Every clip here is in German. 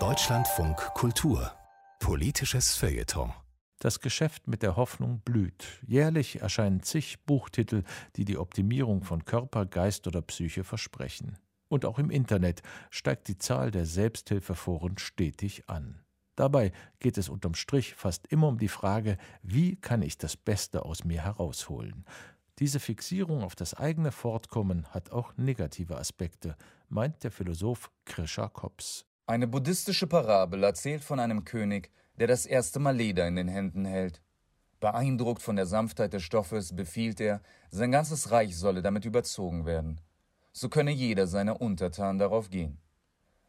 Deutschlandfunk Kultur Politisches Feuilleton das Geschäft mit der Hoffnung blüht. Jährlich erscheinen zig Buchtitel, die die Optimierung von Körper, Geist oder Psyche versprechen. Und auch im Internet steigt die Zahl der Selbsthilfeforen stetig an. Dabei geht es unterm Strich fast immer um die Frage, wie kann ich das Beste aus mir herausholen? Diese Fixierung auf das eigene Fortkommen hat auch negative Aspekte, meint der Philosoph Krisha Kops. Eine buddhistische Parabel erzählt von einem König, der das erste Mal Leder in den Händen hält. Beeindruckt von der Sanftheit des Stoffes befiehlt er, sein ganzes Reich solle damit überzogen werden. So könne jeder seiner Untertanen darauf gehen.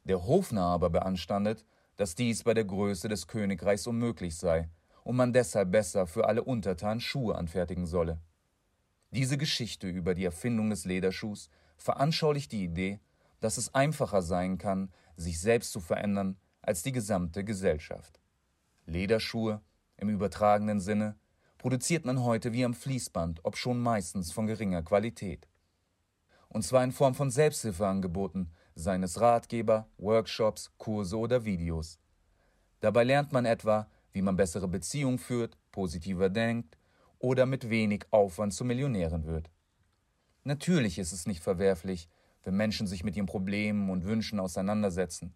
Der Hofnarr aber beanstandet, dass dies bei der Größe des Königreichs unmöglich sei und man deshalb besser für alle Untertanen Schuhe anfertigen solle. Diese Geschichte über die Erfindung des Lederschuhs veranschaulicht die Idee, dass es einfacher sein kann, sich selbst zu verändern, als die gesamte Gesellschaft. Lederschuhe im übertragenen Sinne produziert man heute wie am Fließband, obschon meistens von geringer Qualität. Und zwar in Form von Selbsthilfeangeboten, seines Ratgeber, Workshops, Kurse oder Videos. Dabei lernt man etwa, wie man bessere Beziehungen führt, positiver denkt oder mit wenig Aufwand zu Millionären wird. Natürlich ist es nicht verwerflich, wenn Menschen sich mit ihren Problemen und Wünschen auseinandersetzen.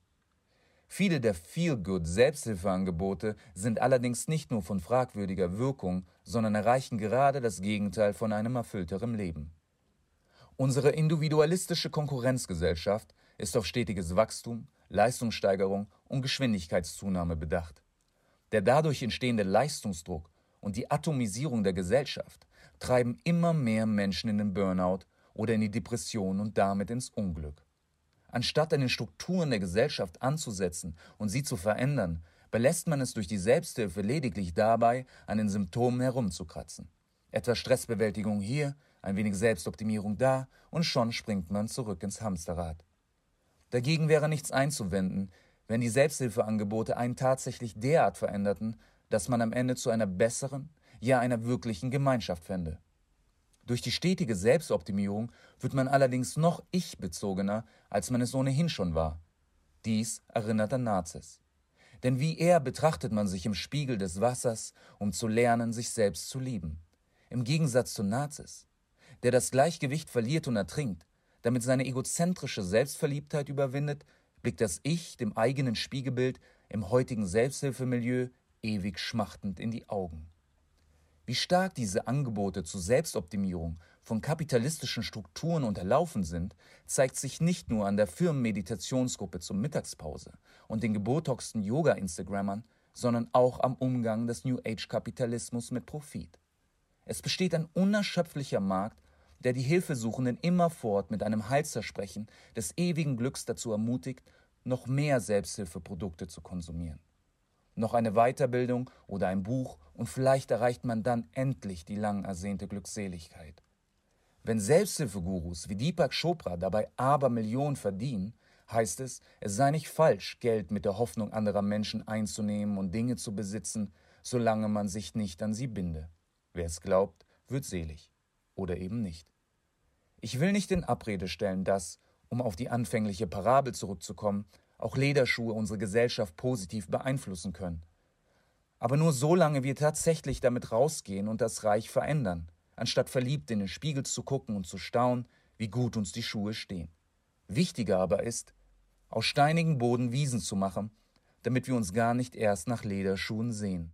Viele der Feel-Good-Selbsthilfeangebote sind allerdings nicht nur von fragwürdiger Wirkung, sondern erreichen gerade das Gegenteil von einem erfüllteren Leben. Unsere individualistische Konkurrenzgesellschaft ist auf stetiges Wachstum, Leistungssteigerung und Geschwindigkeitszunahme bedacht. Der dadurch entstehende Leistungsdruck und die Atomisierung der Gesellschaft treiben immer mehr Menschen in den Burnout oder in die Depression und damit ins Unglück. Anstatt an den Strukturen der Gesellschaft anzusetzen und sie zu verändern, belässt man es durch die Selbsthilfe lediglich dabei, an den Symptomen herumzukratzen. Etwas Stressbewältigung hier, ein wenig Selbstoptimierung da und schon springt man zurück ins Hamsterrad. Dagegen wäre nichts einzuwenden, wenn die Selbsthilfeangebote einen tatsächlich derart veränderten, dass man am Ende zu einer besseren, ja einer wirklichen Gemeinschaft fände. Durch die stetige Selbstoptimierung wird man allerdings noch ich-bezogener, als man es ohnehin schon war. Dies erinnert an Nazis. Denn wie er betrachtet man sich im Spiegel des Wassers, um zu lernen, sich selbst zu lieben. Im Gegensatz zu Nazis, der das Gleichgewicht verliert und ertrinkt, damit seine egozentrische Selbstverliebtheit überwindet, blickt das Ich dem eigenen Spiegelbild im heutigen Selbsthilfemilieu ewig schmachtend in die Augen. Wie stark diese Angebote zur Selbstoptimierung von kapitalistischen Strukturen unterlaufen sind, zeigt sich nicht nur an der Firmenmeditationsgruppe zur Mittagspause und den gebotoxten Yoga-Instagrammern, sondern auch am Umgang des New Age-Kapitalismus mit Profit. Es besteht ein unerschöpflicher Markt, der die Hilfesuchenden immerfort mit einem Heilsversprechen des ewigen Glücks dazu ermutigt, noch mehr Selbsthilfeprodukte zu konsumieren noch eine Weiterbildung oder ein Buch und vielleicht erreicht man dann endlich die lang ersehnte Glückseligkeit. Wenn Selbsthilfegurus wie Deepak Chopra dabei Abermillionen verdienen, heißt es, es sei nicht falsch, Geld mit der Hoffnung anderer Menschen einzunehmen und Dinge zu besitzen, solange man sich nicht an sie binde. Wer es glaubt, wird selig. Oder eben nicht. Ich will nicht in Abrede stellen, dass, um auf die anfängliche Parabel zurückzukommen, auch Lederschuhe unsere Gesellschaft positiv beeinflussen können. Aber nur solange wir tatsächlich damit rausgehen und das Reich verändern, anstatt verliebt in den Spiegel zu gucken und zu staunen, wie gut uns die Schuhe stehen. Wichtiger aber ist, aus steinigen Boden Wiesen zu machen, damit wir uns gar nicht erst nach Lederschuhen sehen.